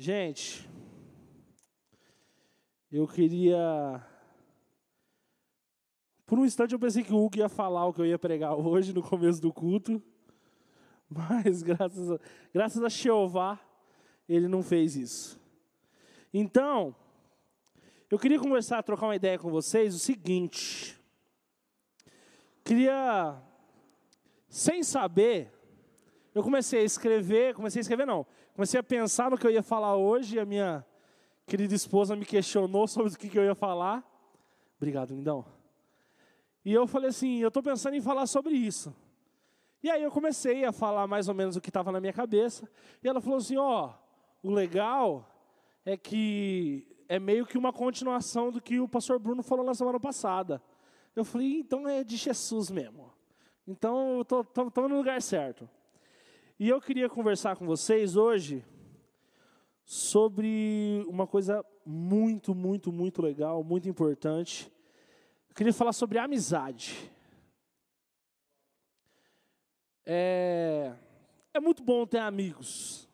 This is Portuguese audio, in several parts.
Gente, eu queria. Por um instante eu pensei que o Hugo ia falar o que eu ia pregar hoje no começo do culto, mas graças a, graças a Jeová, ele não fez isso. Então, eu queria conversar, trocar uma ideia com vocês, o seguinte. Queria, sem saber, eu comecei a escrever, comecei a escrever não, comecei a pensar no que eu ia falar hoje, e a minha querida esposa me questionou sobre o que, eu ia falar. Obrigado, lindão. E eu falei assim, eu estou pensando em falar sobre isso. E aí eu comecei a falar mais ou menos o que estava na minha cabeça. E ela falou assim, ó, oh, o legal é que é meio que uma continuação do que o pastor Bruno falou na semana passada. Eu falei, então é de Jesus mesmo. Então, estamos no lugar certo. E eu queria conversar com vocês hoje sobre uma coisa muito, muito, muito legal, muito importante. Eu queria falar sobre amizade. É, é muito bom ter amigos.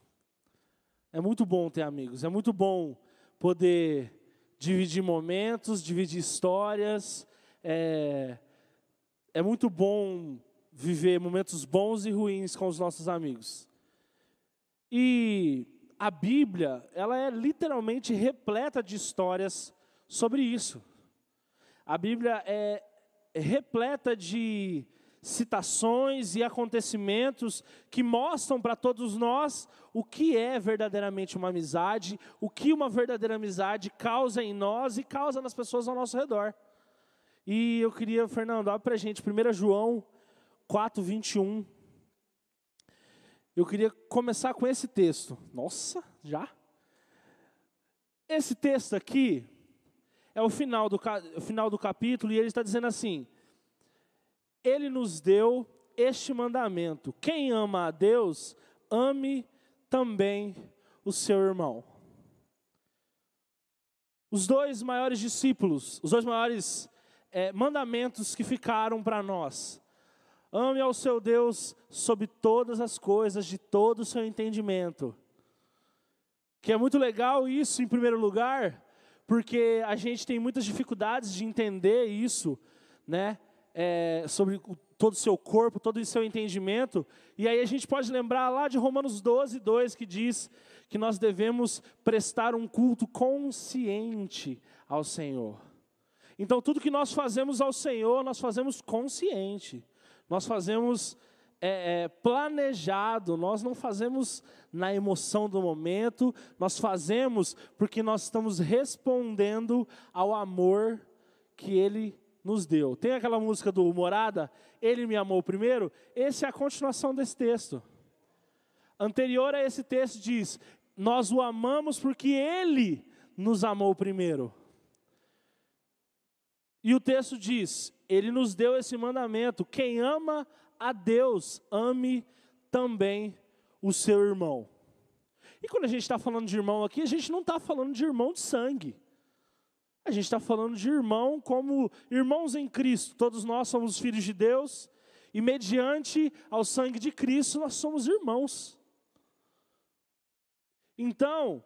É muito bom ter amigos. É muito bom poder dividir momentos, dividir histórias. É, é muito bom viver momentos bons e ruins com os nossos amigos. E a Bíblia, ela é literalmente repleta de histórias sobre isso. A Bíblia é repleta de citações e acontecimentos que mostram para todos nós o que é verdadeiramente uma amizade, o que uma verdadeira amizade causa em nós e causa nas pessoas ao nosso redor. E eu queria, Fernando, abre para a gente 1 João 4, 21. Eu queria começar com esse texto. Nossa, já? Esse texto aqui é o final do, o final do capítulo e ele está dizendo assim: Ele nos deu este mandamento: quem ama a Deus, ame também o seu irmão. Os dois maiores discípulos, os dois maiores é, mandamentos que ficaram para nós Ame ao seu Deus sobre todas as coisas, de todo o seu entendimento. Que é muito legal isso, em primeiro lugar, porque a gente tem muitas dificuldades de entender isso, né? É, sobre todo o seu corpo, todo o seu entendimento. E aí a gente pode lembrar lá de Romanos 12, 2, que diz que nós devemos prestar um culto consciente ao Senhor. Então, tudo que nós fazemos ao Senhor, nós fazemos consciente. Nós fazemos é, é, planejado, nós não fazemos na emoção do momento, nós fazemos porque nós estamos respondendo ao amor que Ele nos deu. Tem aquela música do Morada, Ele me amou primeiro? Essa é a continuação desse texto. Anterior a esse texto diz: Nós o amamos porque Ele nos amou primeiro. E o texto diz: ele nos deu esse mandamento: quem ama a Deus, ame também o seu irmão. E quando a gente está falando de irmão aqui, a gente não está falando de irmão de sangue. A gente está falando de irmão como irmãos em Cristo. Todos nós somos filhos de Deus e, mediante ao sangue de Cristo, nós somos irmãos. Então,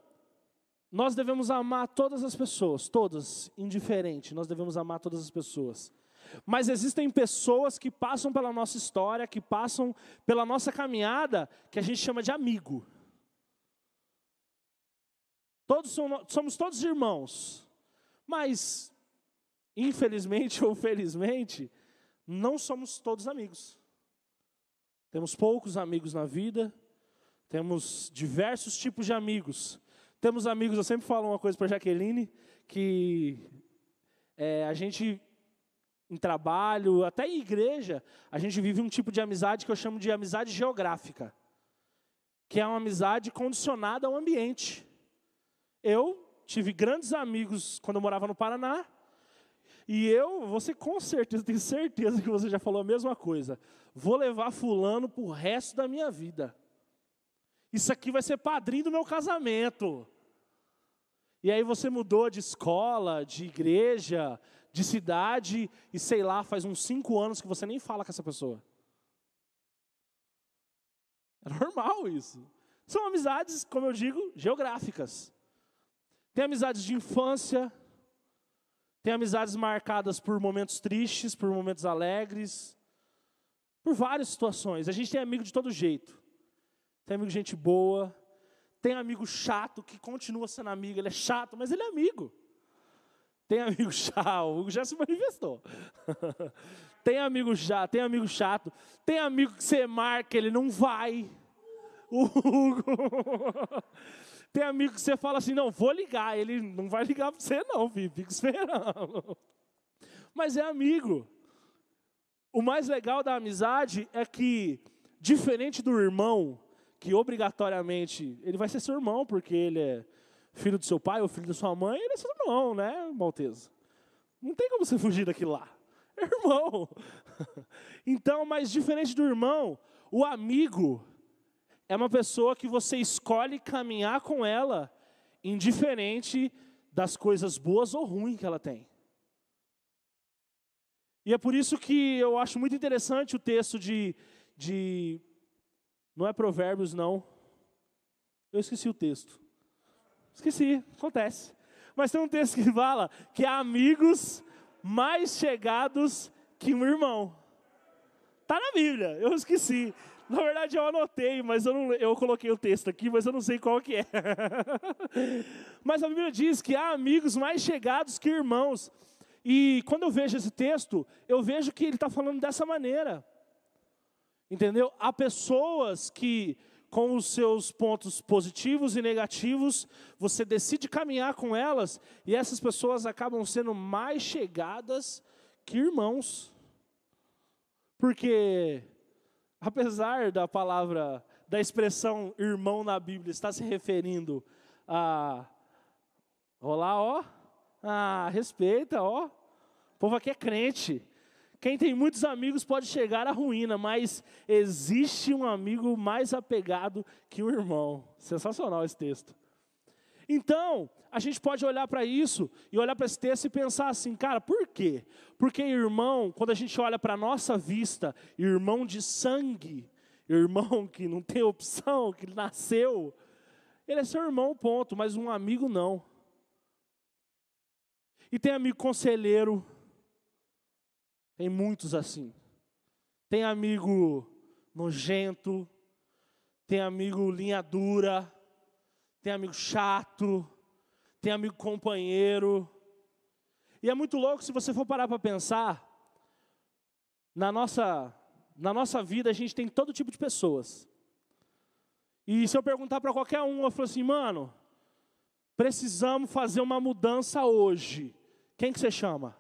nós devemos amar todas as pessoas, todas, indiferente, nós devemos amar todas as pessoas. Mas existem pessoas que passam pela nossa história, que passam pela nossa caminhada, que a gente chama de amigo. Todos somos, todos irmãos, mas infelizmente ou felizmente, não somos todos amigos. Temos poucos amigos na vida, temos diversos tipos de amigos. Temos amigos, eu sempre falo uma coisa para Jaqueline, que é, a gente em trabalho, até em igreja, a gente vive um tipo de amizade que eu chamo de amizade geográfica, que é uma amizade condicionada ao ambiente. Eu tive grandes amigos quando eu morava no Paraná, e eu, você com certeza, tenho certeza que você já falou a mesma coisa. Vou levar fulano para o resto da minha vida. Isso aqui vai ser padrinho do meu casamento. E aí você mudou de escola, de igreja, de cidade e sei lá, faz uns cinco anos que você nem fala com essa pessoa. É normal isso. São amizades, como eu digo, geográficas. Tem amizades de infância, tem amizades marcadas por momentos tristes, por momentos alegres, por várias situações. A gente tem amigo de todo jeito. Tem amigo de gente boa, tem amigo chato que continua sendo amigo, ele é chato, mas ele é amigo. Tem amigo chato, o Hugo já se manifestou. tem amigo chato, tem amigo chato, tem amigo que você marca, ele não vai. O Hugo. tem amigo que você fala assim, não, vou ligar, ele não vai ligar para você não, filho, fica esperando. Mas é amigo. O mais legal da amizade é que, diferente do irmão, que obrigatoriamente ele vai ser seu irmão, porque ele é filho do seu pai ou filho da sua mãe, ele é seu irmão, né, Malteza? Não tem como você fugir daquilo lá. É irmão. Então, mas diferente do irmão, o amigo é uma pessoa que você escolhe caminhar com ela, indiferente das coisas boas ou ruins que ela tem. E é por isso que eu acho muito interessante o texto de, de. Não é Provérbios, não. Eu esqueci o texto. Esqueci, acontece. Mas tem um texto que fala que há amigos mais chegados que um irmão. Está na Bíblia, eu esqueci. Na verdade eu anotei, mas eu, não, eu coloquei o texto aqui, mas eu não sei qual que é. mas a Bíblia diz que há amigos mais chegados que irmãos. E quando eu vejo esse texto, eu vejo que ele está falando dessa maneira. Entendeu? Há pessoas que, com os seus pontos positivos e negativos, você decide caminhar com elas, e essas pessoas acabam sendo mais chegadas que irmãos. Porque, apesar da palavra, da expressão irmão na Bíblia estar se referindo a. Olá, ó. Ah, respeita, ó. O povo aqui é crente. Quem tem muitos amigos pode chegar à ruína, mas existe um amigo mais apegado que um irmão. Sensacional esse texto. Então, a gente pode olhar para isso e olhar para esse texto e pensar assim, cara, por quê? Porque irmão, quando a gente olha para a nossa vista, irmão de sangue, irmão que não tem opção, que nasceu, ele é seu irmão, ponto, mas um amigo não. E tem amigo conselheiro, tem muitos assim. Tem amigo nojento, tem amigo linha dura, tem amigo chato, tem amigo companheiro. E é muito louco se você for parar para pensar, na nossa, na nossa vida a gente tem todo tipo de pessoas. E se eu perguntar para qualquer um, eu falo assim, mano, precisamos fazer uma mudança hoje. Quem que você chama?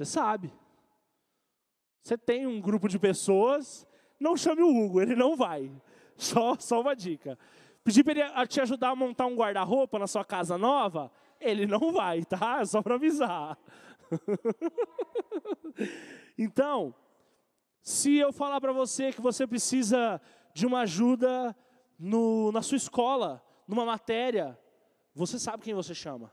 Você sabe. Você tem um grupo de pessoas, não chame o Hugo, ele não vai. Só, só uma dica. Pedir para ele te ajudar a montar um guarda-roupa na sua casa nova, ele não vai, tá? Só para avisar. então, se eu falar para você que você precisa de uma ajuda no, na sua escola, numa matéria, você sabe quem você chama.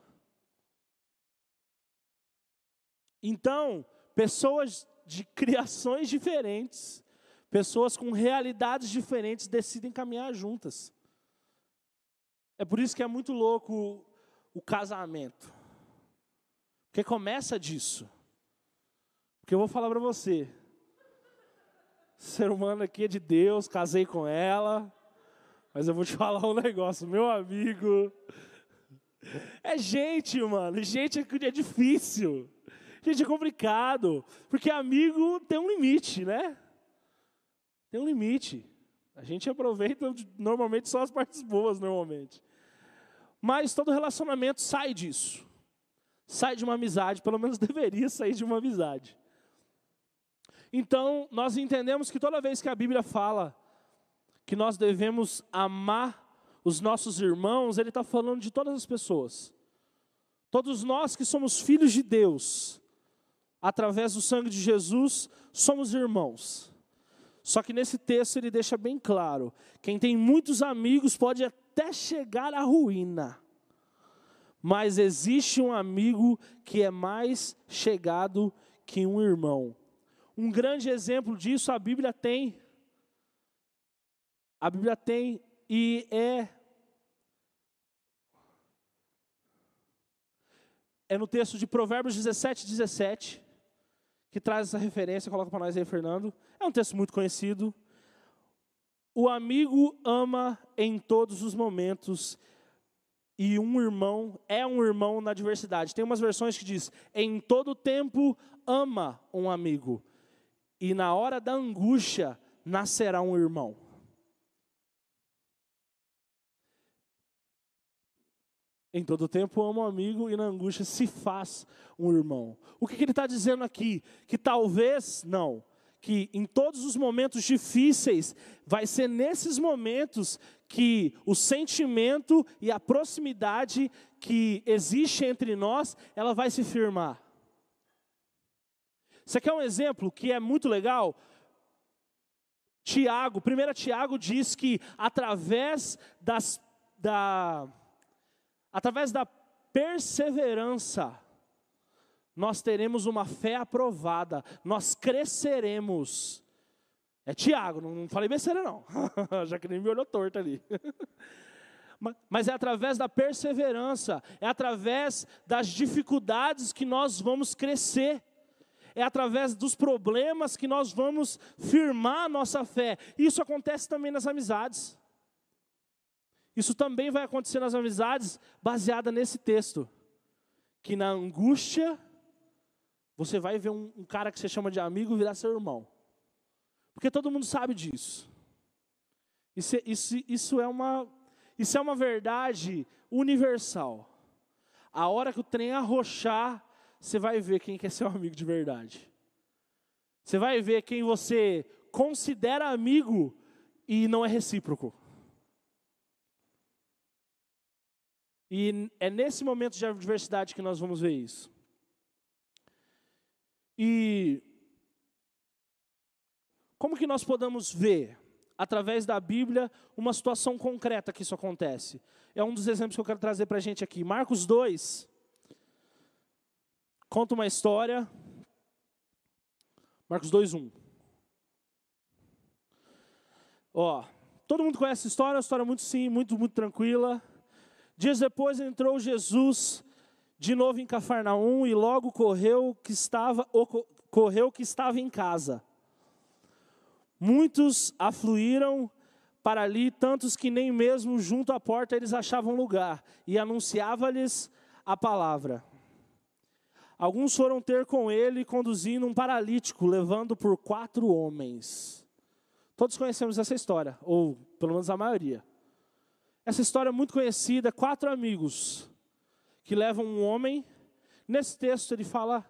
Então, pessoas de criações diferentes Pessoas com realidades diferentes decidem caminhar juntas. É por isso que é muito louco o casamento. Porque começa disso. Porque eu vou falar para você. Ser humano aqui é de Deus, casei com ela. Mas eu vou te falar um negócio, meu amigo. É gente, mano. Gente é difícil. Gente é complicado. Porque amigo tem um limite, né? Tem um limite. A gente aproveita normalmente só as partes boas, normalmente. Mas todo relacionamento sai disso. Sai de uma amizade, pelo menos deveria sair de uma amizade. Então, nós entendemos que toda vez que a Bíblia fala que nós devemos amar os nossos irmãos, ele está falando de todas as pessoas. Todos nós que somos filhos de Deus, através do sangue de Jesus, somos irmãos. Só que nesse texto ele deixa bem claro: quem tem muitos amigos pode até chegar à ruína, mas existe um amigo que é mais chegado que um irmão. Um grande exemplo disso a Bíblia tem. A Bíblia tem e é é no texto de Provérbios 17, 17, que traz essa referência, coloca para nós aí, Fernando. É um texto muito conhecido. O amigo ama em todos os momentos, e um irmão é um irmão na adversidade. Tem umas versões que diz: em todo tempo ama um amigo, e na hora da angústia nascerá um irmão. Em todo tempo ama um amigo e na angústia se faz um irmão. O que, que ele está dizendo aqui? Que talvez, não, que em todos os momentos difíceis, vai ser nesses momentos que o sentimento e a proximidade que existe entre nós, ela vai se firmar. Você quer um exemplo que é muito legal? Tiago, 1 Tiago diz que através das, da, através da perseverança, nós teremos uma fé aprovada, nós cresceremos. É Tiago, não falei besteira não, já que nem me olhou torto ali. Mas é através da perseverança, é através das dificuldades que nós vamos crescer, é através dos problemas que nós vamos firmar a nossa fé. Isso acontece também nas amizades. Isso também vai acontecer nas amizades, baseada nesse texto. Que na angústia, você vai ver um, um cara que você chama de amigo virar seu irmão. Porque todo mundo sabe disso. Isso, é, isso, isso, é uma, isso é uma verdade universal. A hora que o trem arrochar, você vai ver quem quer ser um amigo de verdade. Você vai ver quem você considera amigo e não é recíproco. E é nesse momento de adversidade que nós vamos ver isso. E como que nós podemos ver, através da Bíblia, uma situação concreta que isso acontece? É um dos exemplos que eu quero trazer para a gente aqui. Marcos 2 conta uma história. Marcos 2, 1. Ó, todo mundo conhece essa história, é uma história muito sim, muito, muito tranquila. Dias depois entrou Jesus de novo em Cafarnaum e logo correu que estava correu que estava em casa. Muitos afluíram para ali, tantos que nem mesmo junto à porta eles achavam lugar, e anunciava-lhes a palavra. Alguns foram ter com ele, conduzindo um paralítico, levando por quatro homens. Todos conhecemos essa história, ou pelo menos a maioria. Essa história é muito conhecida, quatro amigos que levam um homem. Nesse texto ele fala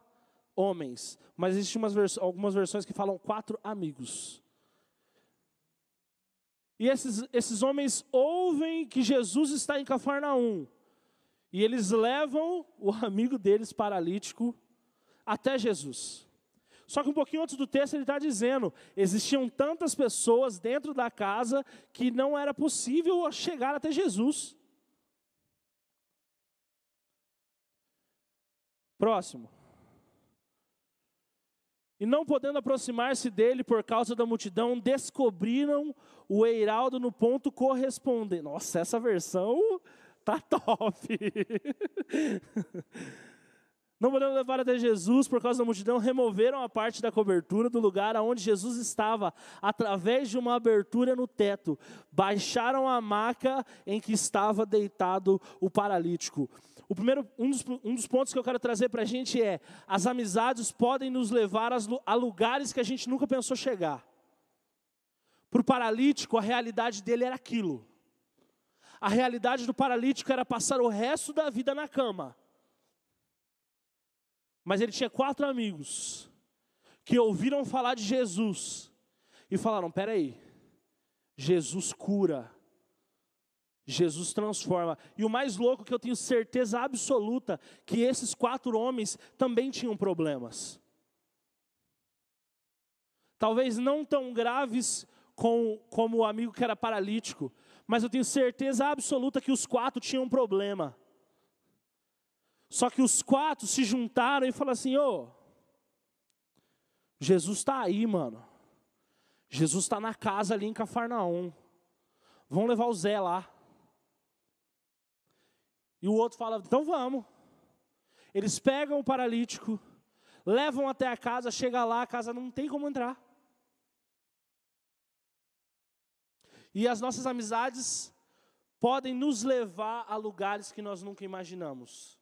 homens, mas existem vers algumas versões que falam quatro amigos. E esses, esses homens ouvem que Jesus está em Cafarnaum. E eles levam o amigo deles paralítico até Jesus. Só que um pouquinho antes do texto ele está dizendo: existiam tantas pessoas dentro da casa que não era possível chegar até Jesus. Próximo. E não podendo aproximar-se dele por causa da multidão, descobriram o eiraldo no ponto correspondente. Nossa, essa versão tá top. Não podendo levar até Jesus por causa da multidão, removeram a parte da cobertura do lugar onde Jesus estava, através de uma abertura no teto. Baixaram a maca em que estava deitado o paralítico. O primeiro, um dos, um dos pontos que eu quero trazer para a gente é: as amizades podem nos levar a lugares que a gente nunca pensou chegar. Para o paralítico, a realidade dele era aquilo. A realidade do paralítico era passar o resto da vida na cama mas ele tinha quatro amigos que ouviram falar de Jesus e falaram: peraí, Jesus cura, Jesus transforma. E o mais louco que eu tenho certeza absoluta que esses quatro homens também tinham problemas. Talvez não tão graves com, como o amigo que era paralítico, mas eu tenho certeza absoluta que os quatro tinham um problema. Só que os quatro se juntaram e falaram assim: ô, oh, Jesus está aí, mano. Jesus está na casa ali em Cafarnaum. Vão levar o Zé lá. E o outro fala: então vamos. Eles pegam o paralítico, levam até a casa, chega lá, a casa não tem como entrar. E as nossas amizades podem nos levar a lugares que nós nunca imaginamos.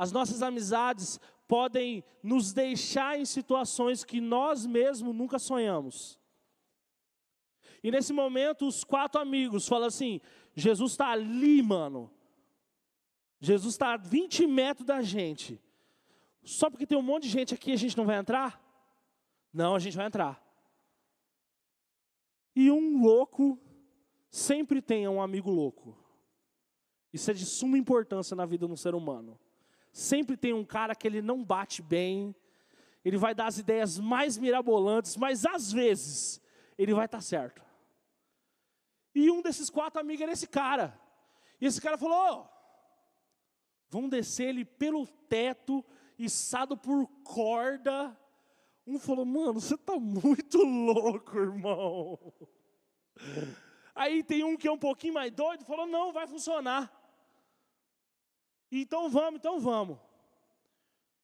As nossas amizades podem nos deixar em situações que nós mesmos nunca sonhamos. E nesse momento, os quatro amigos falam assim: Jesus está ali, mano. Jesus está a 20 metros da gente. Só porque tem um monte de gente aqui, a gente não vai entrar? Não, a gente vai entrar. E um louco sempre tem um amigo louco. Isso é de suma importância na vida de um ser humano. Sempre tem um cara que ele não bate bem, ele vai dar as ideias mais mirabolantes, mas às vezes ele vai estar certo. E um desses quatro amigos era esse cara. E esse cara falou: vão descer ele pelo teto, içado por corda. Um falou: mano, você está muito louco, irmão. Aí tem um que é um pouquinho mais doido, falou: não, vai funcionar. Então vamos, então vamos.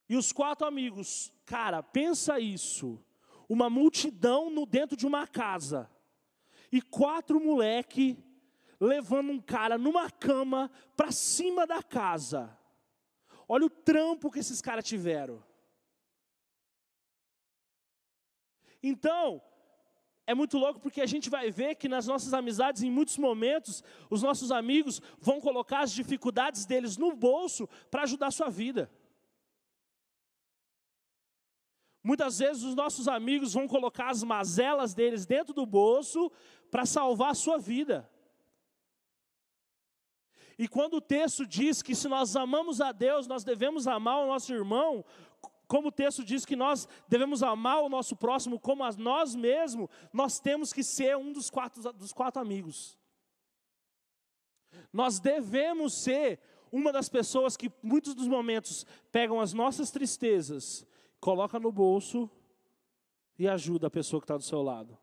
E os quatro amigos, cara, pensa isso. Uma multidão no dentro de uma casa e quatro moleque levando um cara numa cama para cima da casa. Olha o trampo que esses caras tiveram. Então, é muito louco porque a gente vai ver que nas nossas amizades, em muitos momentos, os nossos amigos vão colocar as dificuldades deles no bolso para ajudar a sua vida. Muitas vezes os nossos amigos vão colocar as mazelas deles dentro do bolso para salvar a sua vida. E quando o texto diz que se nós amamos a Deus, nós devemos amar o nosso irmão, como o texto diz que nós devemos amar o nosso próximo como a nós mesmos, nós temos que ser um dos quatro, dos quatro amigos. Nós devemos ser uma das pessoas que, muitos dos momentos, pegam as nossas tristezas coloca no bolso e ajuda a pessoa que está do seu lado.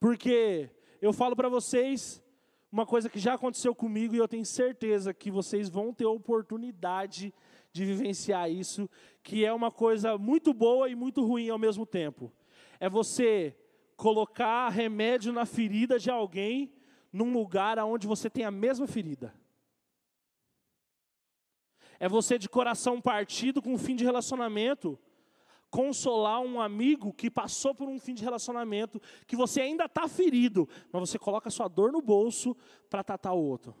Porque eu falo para vocês uma coisa que já aconteceu comigo e eu tenho certeza que vocês vão ter oportunidade de vivenciar isso, que é uma coisa muito boa e muito ruim ao mesmo tempo. É você colocar remédio na ferida de alguém num lugar onde você tem a mesma ferida. É você de coração partido com fim de relacionamento, consolar um amigo que passou por um fim de relacionamento, que você ainda está ferido, mas você coloca sua dor no bolso para tratar o outro.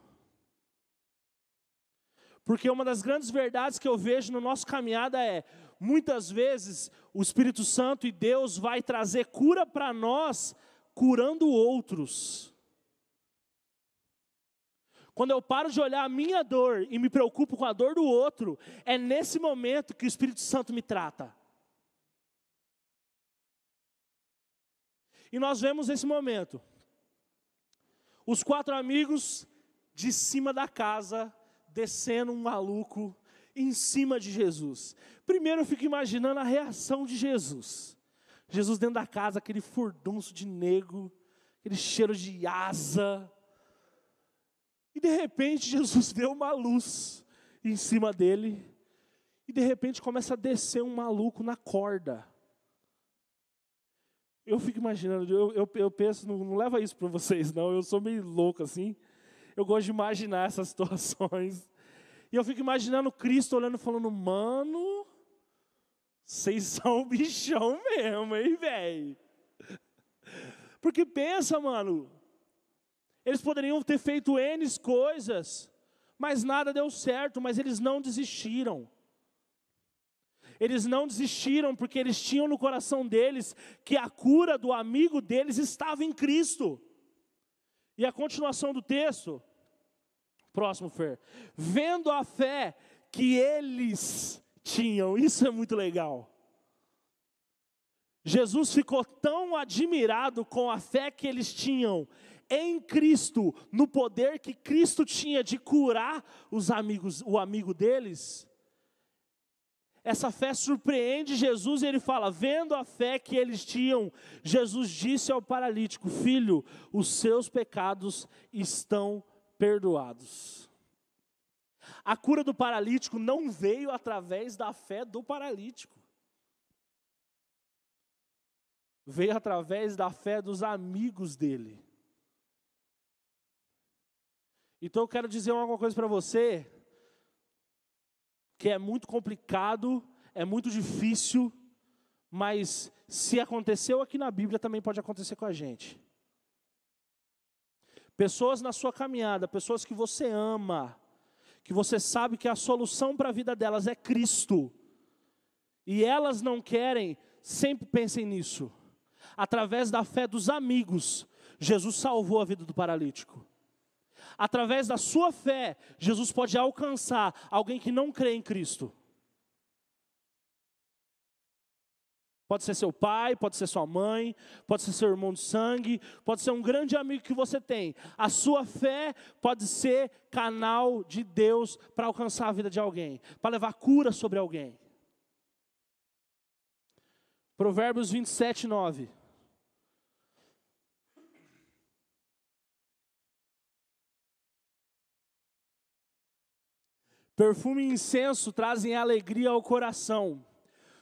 Porque uma das grandes verdades que eu vejo no nosso caminhada é, muitas vezes o Espírito Santo e Deus vai trazer cura para nós, curando outros. Quando eu paro de olhar a minha dor e me preocupo com a dor do outro, é nesse momento que o Espírito Santo me trata. E nós vemos esse momento. Os quatro amigos de cima da casa, descendo um maluco em cima de Jesus. Primeiro eu fico imaginando a reação de Jesus. Jesus dentro da casa, aquele furdunço de negro, aquele cheiro de asa, e de repente Jesus vê uma luz em cima dele. E de repente começa a descer um maluco na corda. Eu fico imaginando, eu, eu, eu penso, não, não leva isso para vocês, não. Eu sou meio louco assim. Eu gosto de imaginar essas situações. E eu fico imaginando Cristo olhando e falando, mano, vocês são bichão mesmo, hein, velho? Porque pensa, mano, eles poderiam ter feito N coisas, mas nada deu certo, mas eles não desistiram. Eles não desistiram porque eles tinham no coração deles que a cura do amigo deles estava em Cristo. E a continuação do texto, próximo Fer, vendo a fé que eles tinham, isso é muito legal. Jesus ficou tão admirado com a fé que eles tinham em Cristo, no poder que Cristo tinha de curar os amigos, o amigo deles, essa fé surpreende Jesus e ele fala: vendo a fé que eles tinham, Jesus disse ao paralítico: Filho, os seus pecados estão perdoados. A cura do paralítico não veio através da fé do paralítico, veio através da fé dos amigos dele. Então eu quero dizer uma coisa para você, que é muito complicado, é muito difícil, mas se aconteceu aqui na Bíblia, também pode acontecer com a gente. Pessoas na sua caminhada, pessoas que você ama, que você sabe que a solução para a vida delas é Cristo, e elas não querem, sempre pensem nisso. Através da fé dos amigos, Jesus salvou a vida do paralítico através da sua fé, Jesus pode alcançar alguém que não crê em Cristo. Pode ser seu pai, pode ser sua mãe, pode ser seu irmão de sangue, pode ser um grande amigo que você tem. A sua fé pode ser canal de Deus para alcançar a vida de alguém, para levar cura sobre alguém. Provérbios 27, 9. Perfume e incenso trazem alegria ao coração.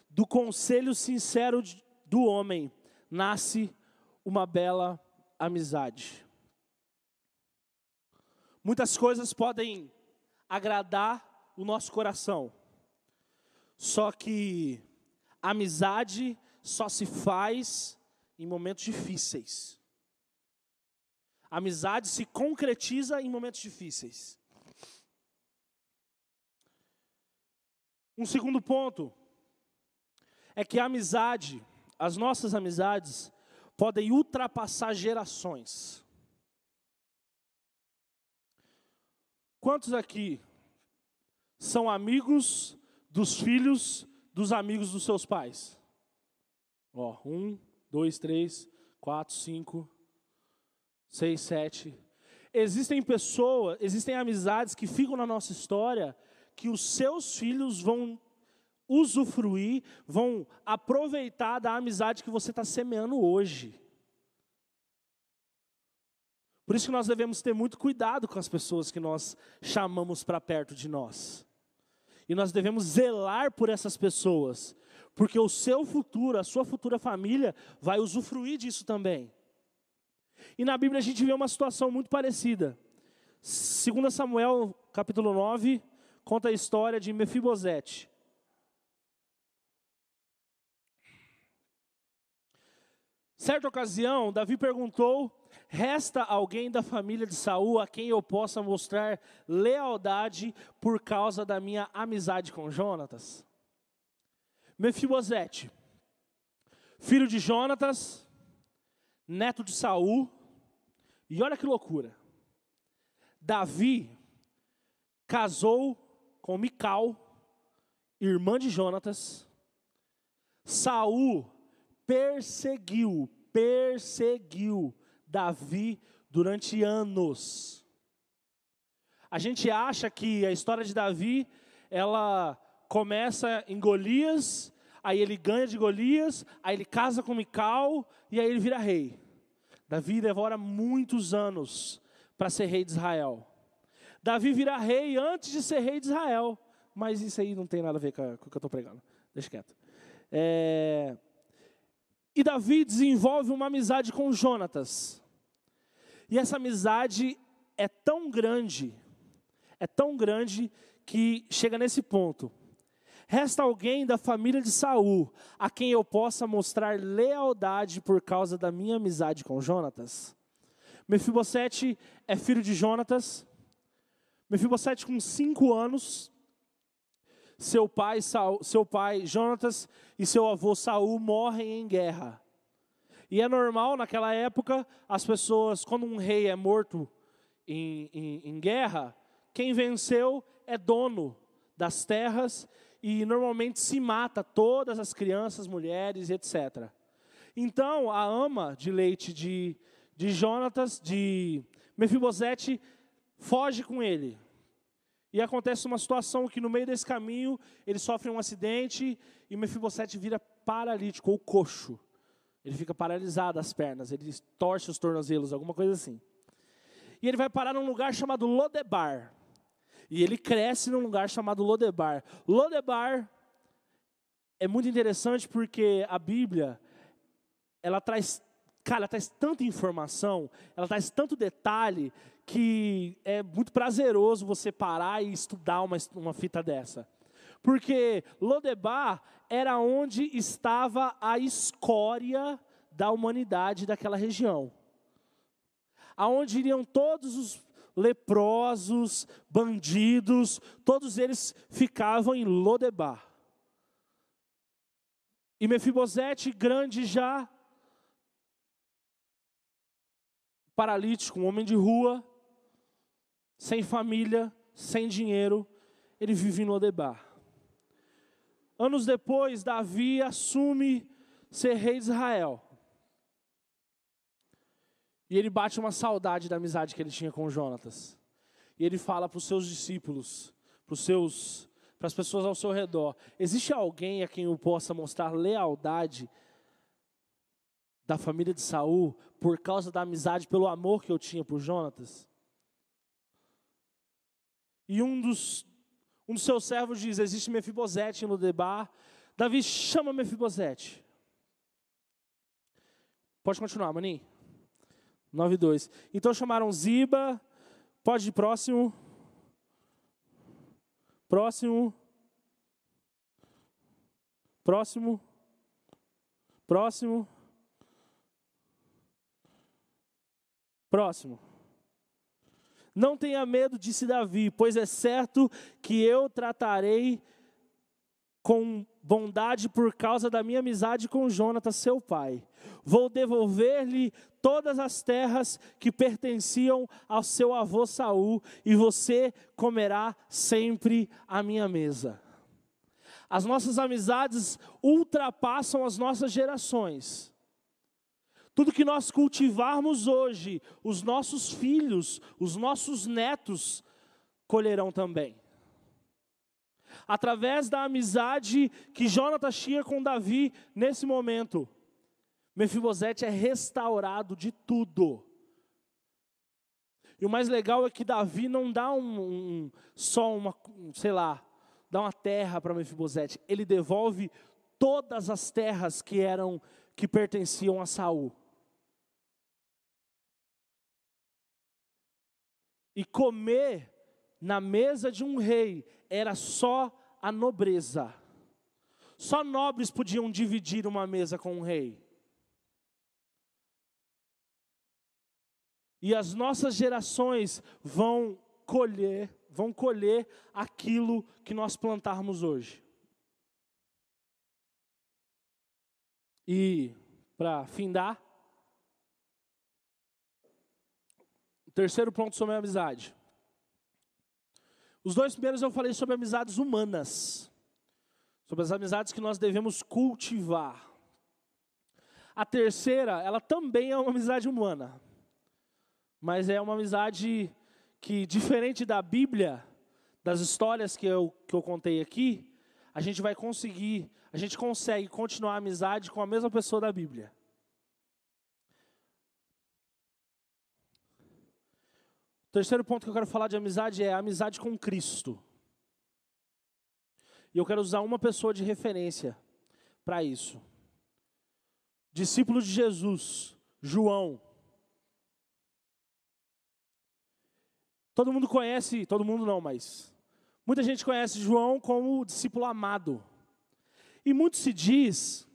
Do conselho sincero do homem nasce uma bela amizade. Muitas coisas podem agradar o nosso coração, só que amizade só se faz em momentos difíceis. Amizade se concretiza em momentos difíceis. Um segundo ponto é que a amizade, as nossas amizades, podem ultrapassar gerações. Quantos aqui são amigos dos filhos dos amigos dos seus pais? Ó, um, dois, três, quatro, cinco, seis, sete. Existem pessoas, existem amizades que ficam na nossa história que os seus filhos vão usufruir, vão aproveitar da amizade que você está semeando hoje. Por isso que nós devemos ter muito cuidado com as pessoas que nós chamamos para perto de nós. E nós devemos zelar por essas pessoas, porque o seu futuro, a sua futura família vai usufruir disso também. E na Bíblia a gente vê uma situação muito parecida. 2 Samuel, capítulo 9, conta a história de Mefibosete. Certa ocasião, Davi perguntou: Resta alguém da família de Saul a quem eu possa mostrar lealdade por causa da minha amizade com Jonatas? Mefibosete, filho de Jonatas, neto de Saul, e olha que loucura. Davi casou com Mical, irmã de Jonatas. Saul perseguiu, perseguiu Davi durante anos. A gente acha que a história de Davi, ela começa em Golias, aí ele ganha de Golias, aí ele casa com Mical e aí ele vira rei. Davi demora muitos anos para ser rei de Israel. Davi vira rei antes de ser rei de Israel. Mas isso aí não tem nada a ver com, o que eu estou pregando. Deixa quieto. É... E Davi desenvolve uma amizade com Jonatas. E essa amizade é tão grande, é tão grande que chega nesse ponto. Resta alguém da família de Saul a quem eu possa mostrar lealdade por causa da minha amizade com Jonatas? Mefibosete é filho de Jonatas, Mefibosete com cinco anos, seu pai, Saul, seu pai Jonatas e seu avô Saul morrem em guerra. E é normal naquela época as pessoas, quando um rei é morto em, em, em guerra, quem venceu é dono das terras e normalmente se mata todas as crianças, mulheres, etc. Então a ama de leite de, de Jonatas, de Mefibosete, foge com ele. E acontece uma situação que no meio desse caminho ele sofre um acidente e Mefibosete vira paralítico ou coxo. Ele fica paralisado as pernas, ele torce os tornozelos, alguma coisa assim. E ele vai parar num lugar chamado Lodebar. E ele cresce num lugar chamado Lodebar. Lodebar é muito interessante porque a Bíblia ela traz, cara, ela traz tanta informação, ela traz tanto detalhe que é muito prazeroso você parar e estudar uma, uma fita dessa. Porque Lodebar era onde estava a escória da humanidade daquela região. Aonde iriam todos os leprosos, bandidos, todos eles ficavam em Lodebar. E Mefibosete, grande já, paralítico, um homem de rua, sem família, sem dinheiro, ele vive em Lodebar. Anos depois, Davi assume ser rei de Israel. E ele bate uma saudade da amizade que ele tinha com Jonatas. E ele fala para os seus discípulos, para os seus, para as pessoas ao seu redor: existe alguém a quem eu possa mostrar lealdade da família de Saul por causa da amizade, pelo amor que eu tinha por Jonatas? E um dos um dos seus servos diz: Existe Mefibosete no Debar. Davi chama Mefibosete. Pode continuar, Maninho. 9 2. Então chamaram Ziba. Pode ir próximo. Próximo. Próximo. Próximo. Próximo. Não tenha medo, disse Davi, pois é certo que eu tratarei com bondade por causa da minha amizade com Jonatas, seu pai. Vou devolver-lhe todas as terras que pertenciam ao seu avô Saul, e você comerá sempre a minha mesa. As nossas amizades ultrapassam as nossas gerações. Tudo que nós cultivarmos hoje, os nossos filhos, os nossos netos colherão também. Através da amizade que Jonatas tinha com Davi nesse momento, Mefibosete é restaurado de tudo. E o mais legal é que Davi não dá um, um só uma, sei lá, dá uma terra para Mefibosete, ele devolve todas as terras que eram que pertenciam a Saul. E comer na mesa de um rei era só a nobreza. Só nobres podiam dividir uma mesa com um rei. E as nossas gerações vão colher, vão colher aquilo que nós plantarmos hoje. E para findar, Terceiro ponto sobre a amizade. Os dois primeiros eu falei sobre amizades humanas, sobre as amizades que nós devemos cultivar. A terceira, ela também é uma amizade humana, mas é uma amizade que, diferente da Bíblia, das histórias que eu, que eu contei aqui, a gente vai conseguir, a gente consegue continuar a amizade com a mesma pessoa da Bíblia. Terceiro ponto que eu quero falar de amizade é a amizade com Cristo. E eu quero usar uma pessoa de referência para isso. Discípulo de Jesus, João. Todo mundo conhece, todo mundo não, mas muita gente conhece João como discípulo amado. E muito se diz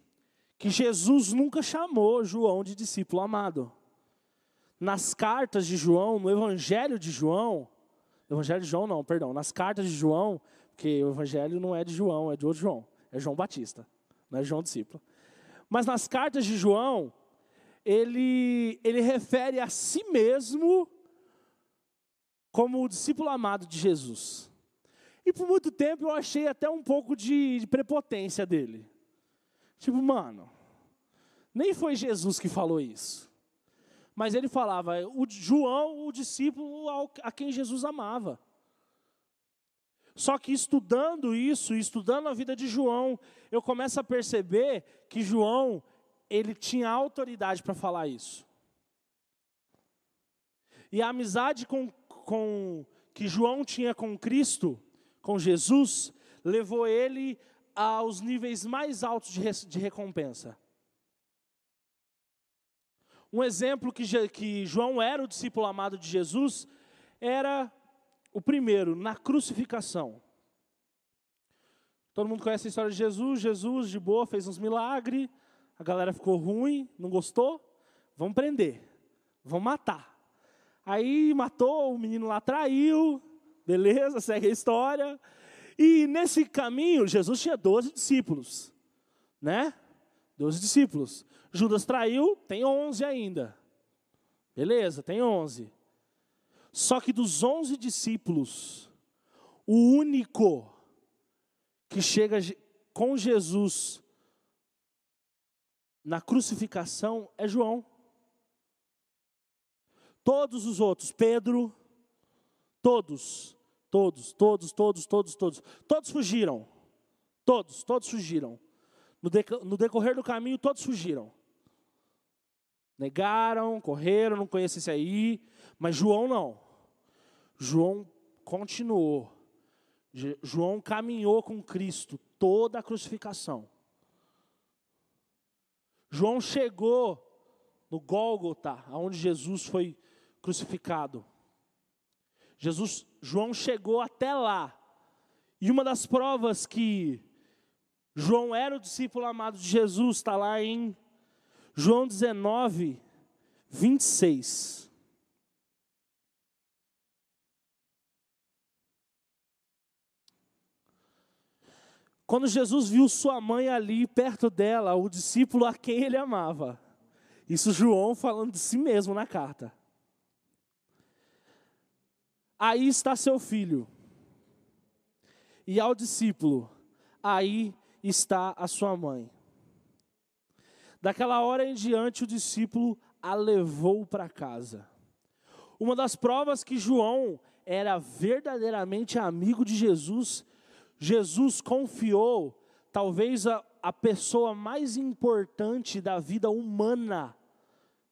que Jesus nunca chamou João de discípulo amado nas cartas de João, no Evangelho de João, Evangelho de João não, perdão, nas cartas de João, porque o Evangelho não é de João, é de outro João, é João Batista, não é João discípulo. Mas nas cartas de João, ele, ele refere a si mesmo como o discípulo amado de Jesus. E por muito tempo eu achei até um pouco de, de prepotência dele. Tipo, mano, nem foi Jesus que falou isso. Mas ele falava, o João, o discípulo a quem Jesus amava. Só que estudando isso, estudando a vida de João, eu começo a perceber que João, ele tinha autoridade para falar isso. E a amizade com, com, que João tinha com Cristo, com Jesus, levou ele aos níveis mais altos de, de recompensa. Um exemplo que, que João era o discípulo amado de Jesus era o primeiro, na crucificação. Todo mundo conhece a história de Jesus. Jesus, de boa, fez uns milagres. A galera ficou ruim, não gostou. Vamos prender, vamos matar. Aí matou, o menino lá traiu. Beleza, segue a história. E nesse caminho, Jesus tinha 12 discípulos. Né? 12 discípulos. Judas traiu, tem 11 ainda. Beleza, tem 11. Só que dos onze discípulos, o único que chega com Jesus na crucificação é João. Todos os outros, Pedro, todos, todos, todos, todos, todos, todos, todos fugiram. Todos, todos fugiram. No decorrer do caminho, todos fugiram. Negaram, correram, não conhecem esse aí, mas João não. João continuou. João caminhou com Cristo toda a crucificação. João chegou no Gólgota, onde Jesus foi crucificado. Jesus, João chegou até lá. E uma das provas que João era o discípulo amado de Jesus está lá em João 19, 26. Quando Jesus viu sua mãe ali perto dela, o discípulo a quem ele amava. Isso João falando de si mesmo na carta. Aí está seu filho. E ao discípulo, aí está a sua mãe. Daquela hora em diante, o discípulo a levou para casa. Uma das provas que João era verdadeiramente amigo de Jesus Jesus confiou talvez a, a pessoa mais importante da vida humana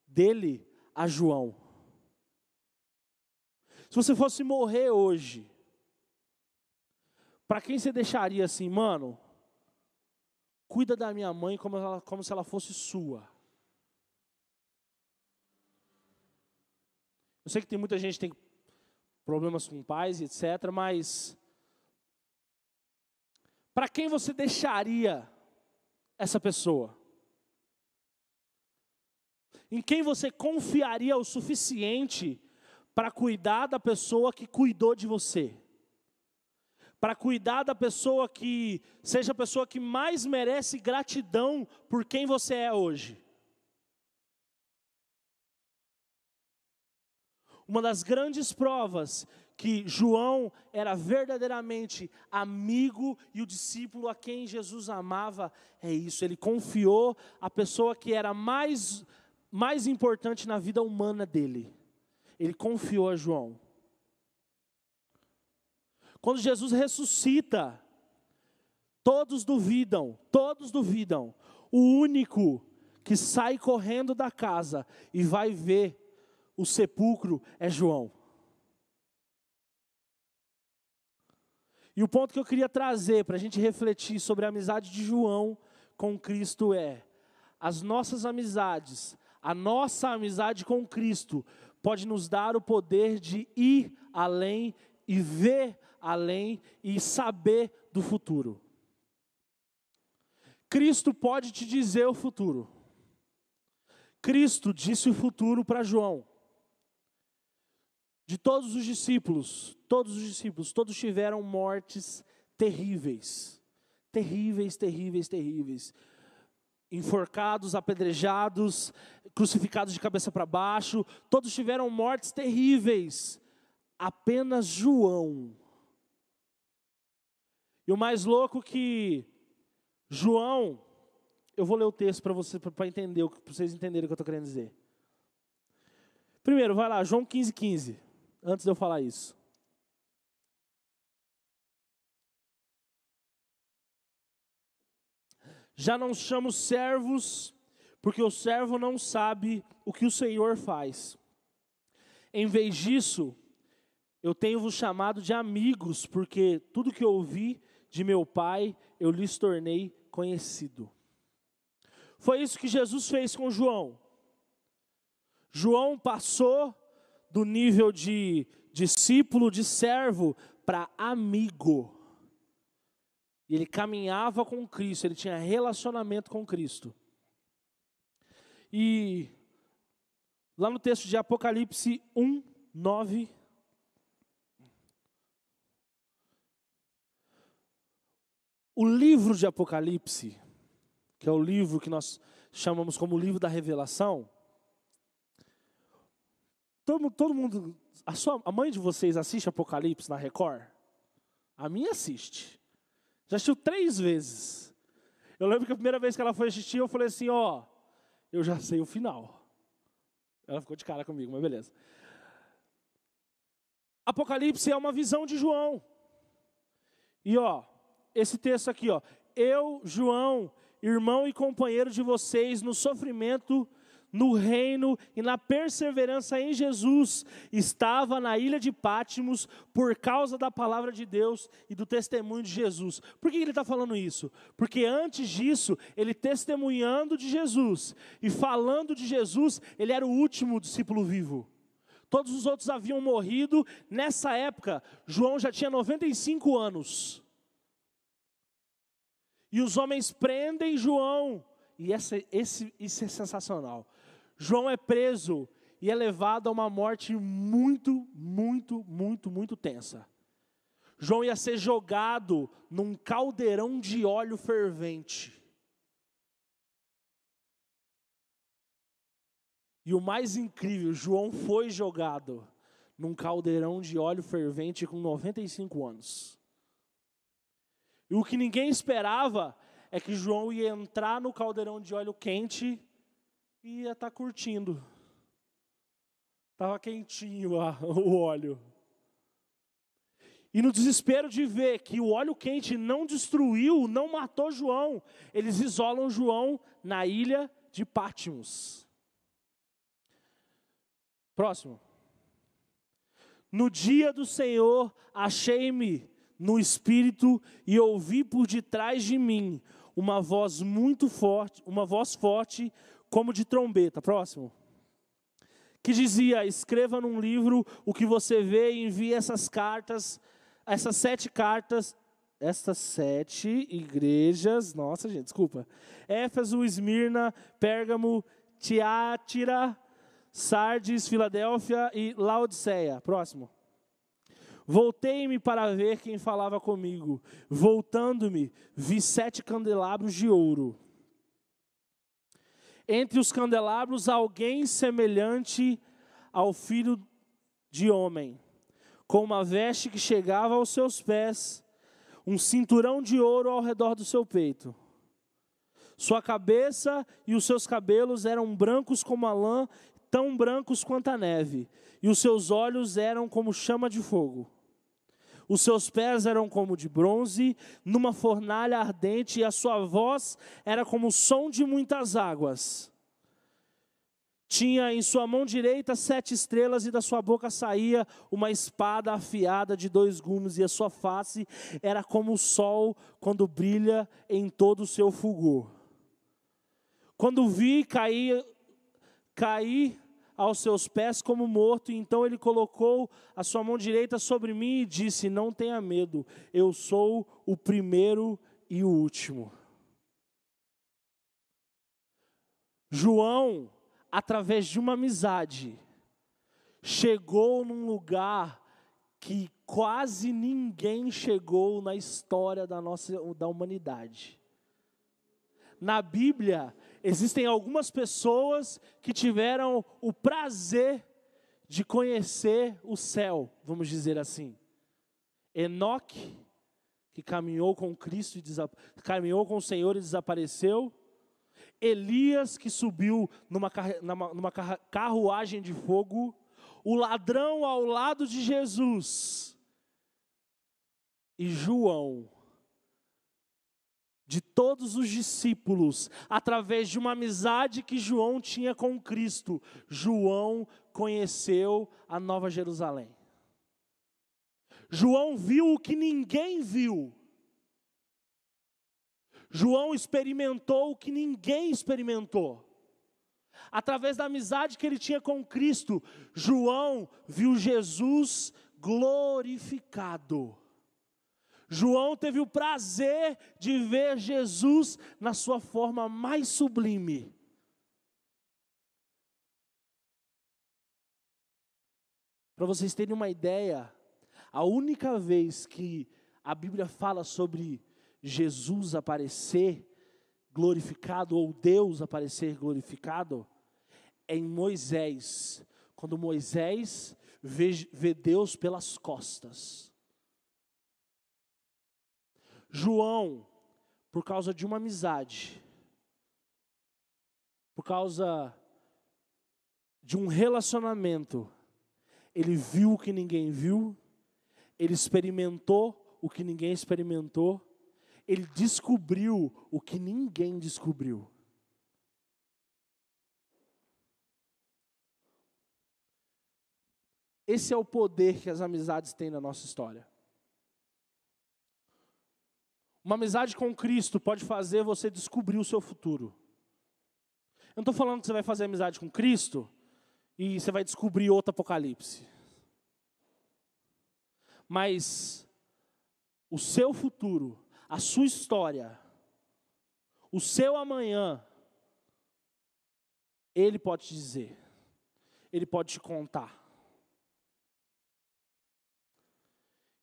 dele a João. Se você fosse morrer hoje, para quem você deixaria assim, mano? Cuida da minha mãe como, ela, como se ela fosse sua. Eu sei que tem muita gente que tem problemas com pais, etc., mas para quem você deixaria essa pessoa? Em quem você confiaria o suficiente para cuidar da pessoa que cuidou de você? Para cuidar da pessoa que seja a pessoa que mais merece gratidão por quem você é hoje? Uma das grandes provas que João era verdadeiramente amigo e o discípulo a quem Jesus amava, é isso, ele confiou a pessoa que era mais, mais importante na vida humana dele. Ele confiou a João. Quando Jesus ressuscita, todos duvidam, todos duvidam. O único que sai correndo da casa e vai ver o sepulcro é João. E o ponto que eu queria trazer para a gente refletir sobre a amizade de João com Cristo é: as nossas amizades, a nossa amizade com Cristo, pode nos dar o poder de ir além e ver além e saber do futuro. Cristo pode te dizer o futuro. Cristo disse o futuro para João. De todos os discípulos, todos os discípulos, todos tiveram mortes terríveis. Terríveis, terríveis, terríveis. Enforcados, apedrejados, crucificados de cabeça para baixo, todos tiveram mortes terríveis. Apenas João. E o mais louco que João, eu vou ler o texto para você para entender, para vocês entenderem o que eu estou querendo dizer. Primeiro, vai lá, João 15, 15. Antes de eu falar isso. Já não chamo servos, porque o servo não sabe o que o Senhor faz. Em vez disso, eu tenho vos chamado de amigos, porque tudo que ouvi de meu Pai eu lhes tornei conhecido. Foi isso que Jesus fez com João. João passou do nível de discípulo, de servo, para amigo. E ele caminhava com Cristo, ele tinha relacionamento com Cristo. E lá no texto de Apocalipse 1, 9. O livro de Apocalipse, que é o livro que nós chamamos como o livro da revelação, todo, todo mundo, a, sua, a mãe de vocês assiste Apocalipse na Record? A minha assiste. Já assistiu três vezes. Eu lembro que a primeira vez que ela foi assistir, eu falei assim: ó, eu já sei o final. Ela ficou de cara comigo, mas beleza. Apocalipse é uma visão de João. E ó, esse texto aqui, ó, eu, João, irmão e companheiro de vocês no sofrimento no reino e na perseverança em Jesus, estava na ilha de Pátimos por causa da palavra de Deus e do testemunho de Jesus. Por que ele está falando isso? Porque antes disso, ele testemunhando de Jesus e falando de Jesus, ele era o último discípulo vivo. Todos os outros haviam morrido. Nessa época, João já tinha 95 anos. E os homens prendem João. E essa, esse, isso é sensacional. João é preso e é levado a uma morte muito, muito, muito, muito tensa. João ia ser jogado num caldeirão de óleo fervente. E o mais incrível, João foi jogado num caldeirão de óleo fervente com 95 anos. E o que ninguém esperava é que João ia entrar no caldeirão de óleo quente e ia estar tá curtindo. Estava quentinho o óleo. E no desespero de ver que o óleo quente não destruiu, não matou João, eles isolam João na ilha de Pátimos. Próximo. No dia do Senhor, achei-me no espírito e ouvi por detrás de mim uma voz muito forte, uma voz forte como de trombeta. Próximo. Que dizia: escreva num livro o que você vê e envie essas cartas, essas sete cartas, essas sete igrejas. Nossa, gente, desculpa. Éfeso, Esmirna, Pérgamo, Tiátira, Sardes, Filadélfia e Laodiceia. Próximo. Voltei-me para ver quem falava comigo. Voltando-me, vi sete candelabros de ouro entre os candelabros alguém semelhante ao filho de homem, com uma veste que chegava aos seus pés, um cinturão de ouro ao redor do seu peito. Sua cabeça e os seus cabelos eram brancos como a lã, tão brancos quanto a neve, e os seus olhos eram como chama de fogo. Os seus pés eram como de bronze, numa fornalha ardente, e a sua voz era como o som de muitas águas. Tinha em sua mão direita sete estrelas, e da sua boca saía uma espada afiada de dois gumes, e a sua face era como o sol quando brilha em todo o seu fulgor. Quando vi, caí, caí aos seus pés como morto, e então ele colocou a sua mão direita sobre mim e disse: Não tenha medo, eu sou o primeiro e o último. João, através de uma amizade, chegou num lugar que quase ninguém chegou na história da nossa da humanidade. Na Bíblia, existem algumas pessoas que tiveram o prazer de conhecer o céu, vamos dizer assim. Enoque, que caminhou com Cristo e caminhou com o Senhor e desapareceu. Elias, que subiu numa, numa carruagem de fogo. O ladrão ao lado de Jesus. E João, de todos os discípulos, através de uma amizade que João tinha com Cristo, João conheceu a Nova Jerusalém. João viu o que ninguém viu. João experimentou o que ninguém experimentou. Através da amizade que ele tinha com Cristo, João viu Jesus glorificado. João teve o prazer de ver Jesus na sua forma mais sublime. Para vocês terem uma ideia, a única vez que a Bíblia fala sobre Jesus aparecer glorificado, ou Deus aparecer glorificado, é em Moisés, quando Moisés vê, vê Deus pelas costas. João, por causa de uma amizade, por causa de um relacionamento, ele viu o que ninguém viu, ele experimentou o que ninguém experimentou, ele descobriu o que ninguém descobriu. Esse é o poder que as amizades têm na nossa história. Uma amizade com Cristo pode fazer você descobrir o seu futuro. Eu não estou falando que você vai fazer amizade com Cristo e você vai descobrir outro apocalipse. Mas o seu futuro, a sua história, o seu amanhã, Ele pode te dizer, Ele pode te contar.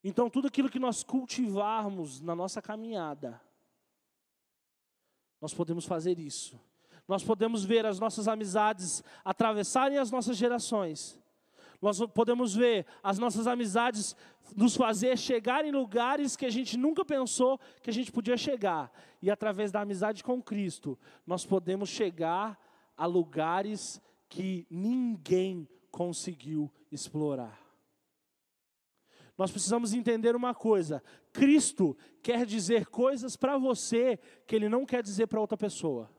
Então, tudo aquilo que nós cultivarmos na nossa caminhada, nós podemos fazer isso. Nós podemos ver as nossas amizades atravessarem as nossas gerações. Nós podemos ver as nossas amizades nos fazer chegar em lugares que a gente nunca pensou que a gente podia chegar. E através da amizade com Cristo, nós podemos chegar a lugares que ninguém conseguiu explorar. Nós precisamos entender uma coisa: Cristo quer dizer coisas para você que Ele não quer dizer para outra pessoa.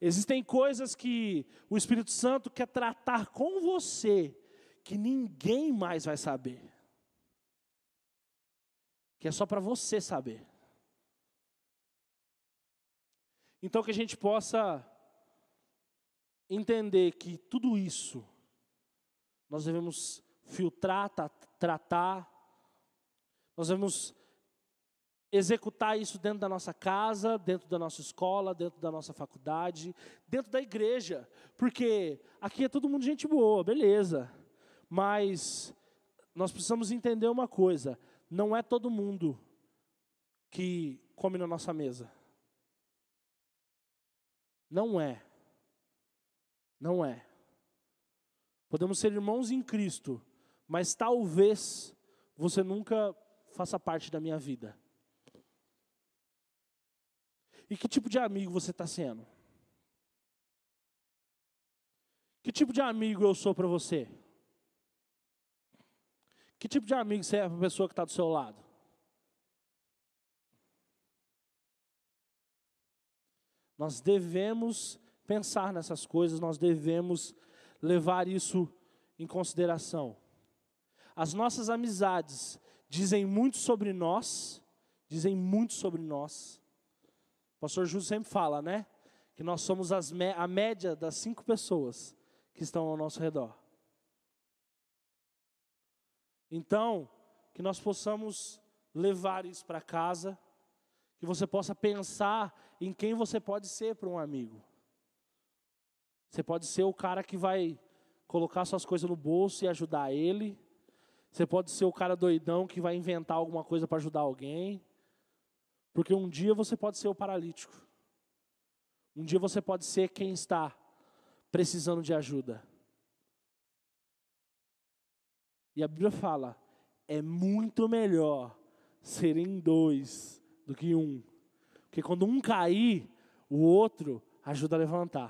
Existem coisas que o Espírito Santo quer tratar com você que ninguém mais vai saber. Que é só para você saber. Então que a gente possa entender que tudo isso nós devemos filtrar, tratar, nós devemos executar isso dentro da nossa casa, dentro da nossa escola, dentro da nossa faculdade, dentro da igreja, porque aqui é todo mundo gente boa, beleza, mas nós precisamos entender uma coisa: não é todo mundo que come na nossa mesa. Não é. Não é. Podemos ser irmãos em Cristo, mas talvez você nunca faça parte da minha vida. E que tipo de amigo você está sendo? Que tipo de amigo eu sou para você? Que tipo de amigo você é para a pessoa que está do seu lado? Nós devemos pensar nessas coisas, nós devemos levar isso em consideração. As nossas amizades dizem muito sobre nós, dizem muito sobre nós. O pastor Júlio sempre fala, né? Que nós somos a média das cinco pessoas que estão ao nosso redor. Então, que nós possamos levar isso para casa, que você possa pensar em quem você pode ser para um amigo. Você pode ser o cara que vai colocar suas coisas no bolso e ajudar ele. Você pode ser o cara doidão que vai inventar alguma coisa para ajudar alguém. Porque um dia você pode ser o paralítico. Um dia você pode ser quem está precisando de ajuda. E a Bíblia fala: é muito melhor serem dois do que um. Porque quando um cair, o outro ajuda a levantar.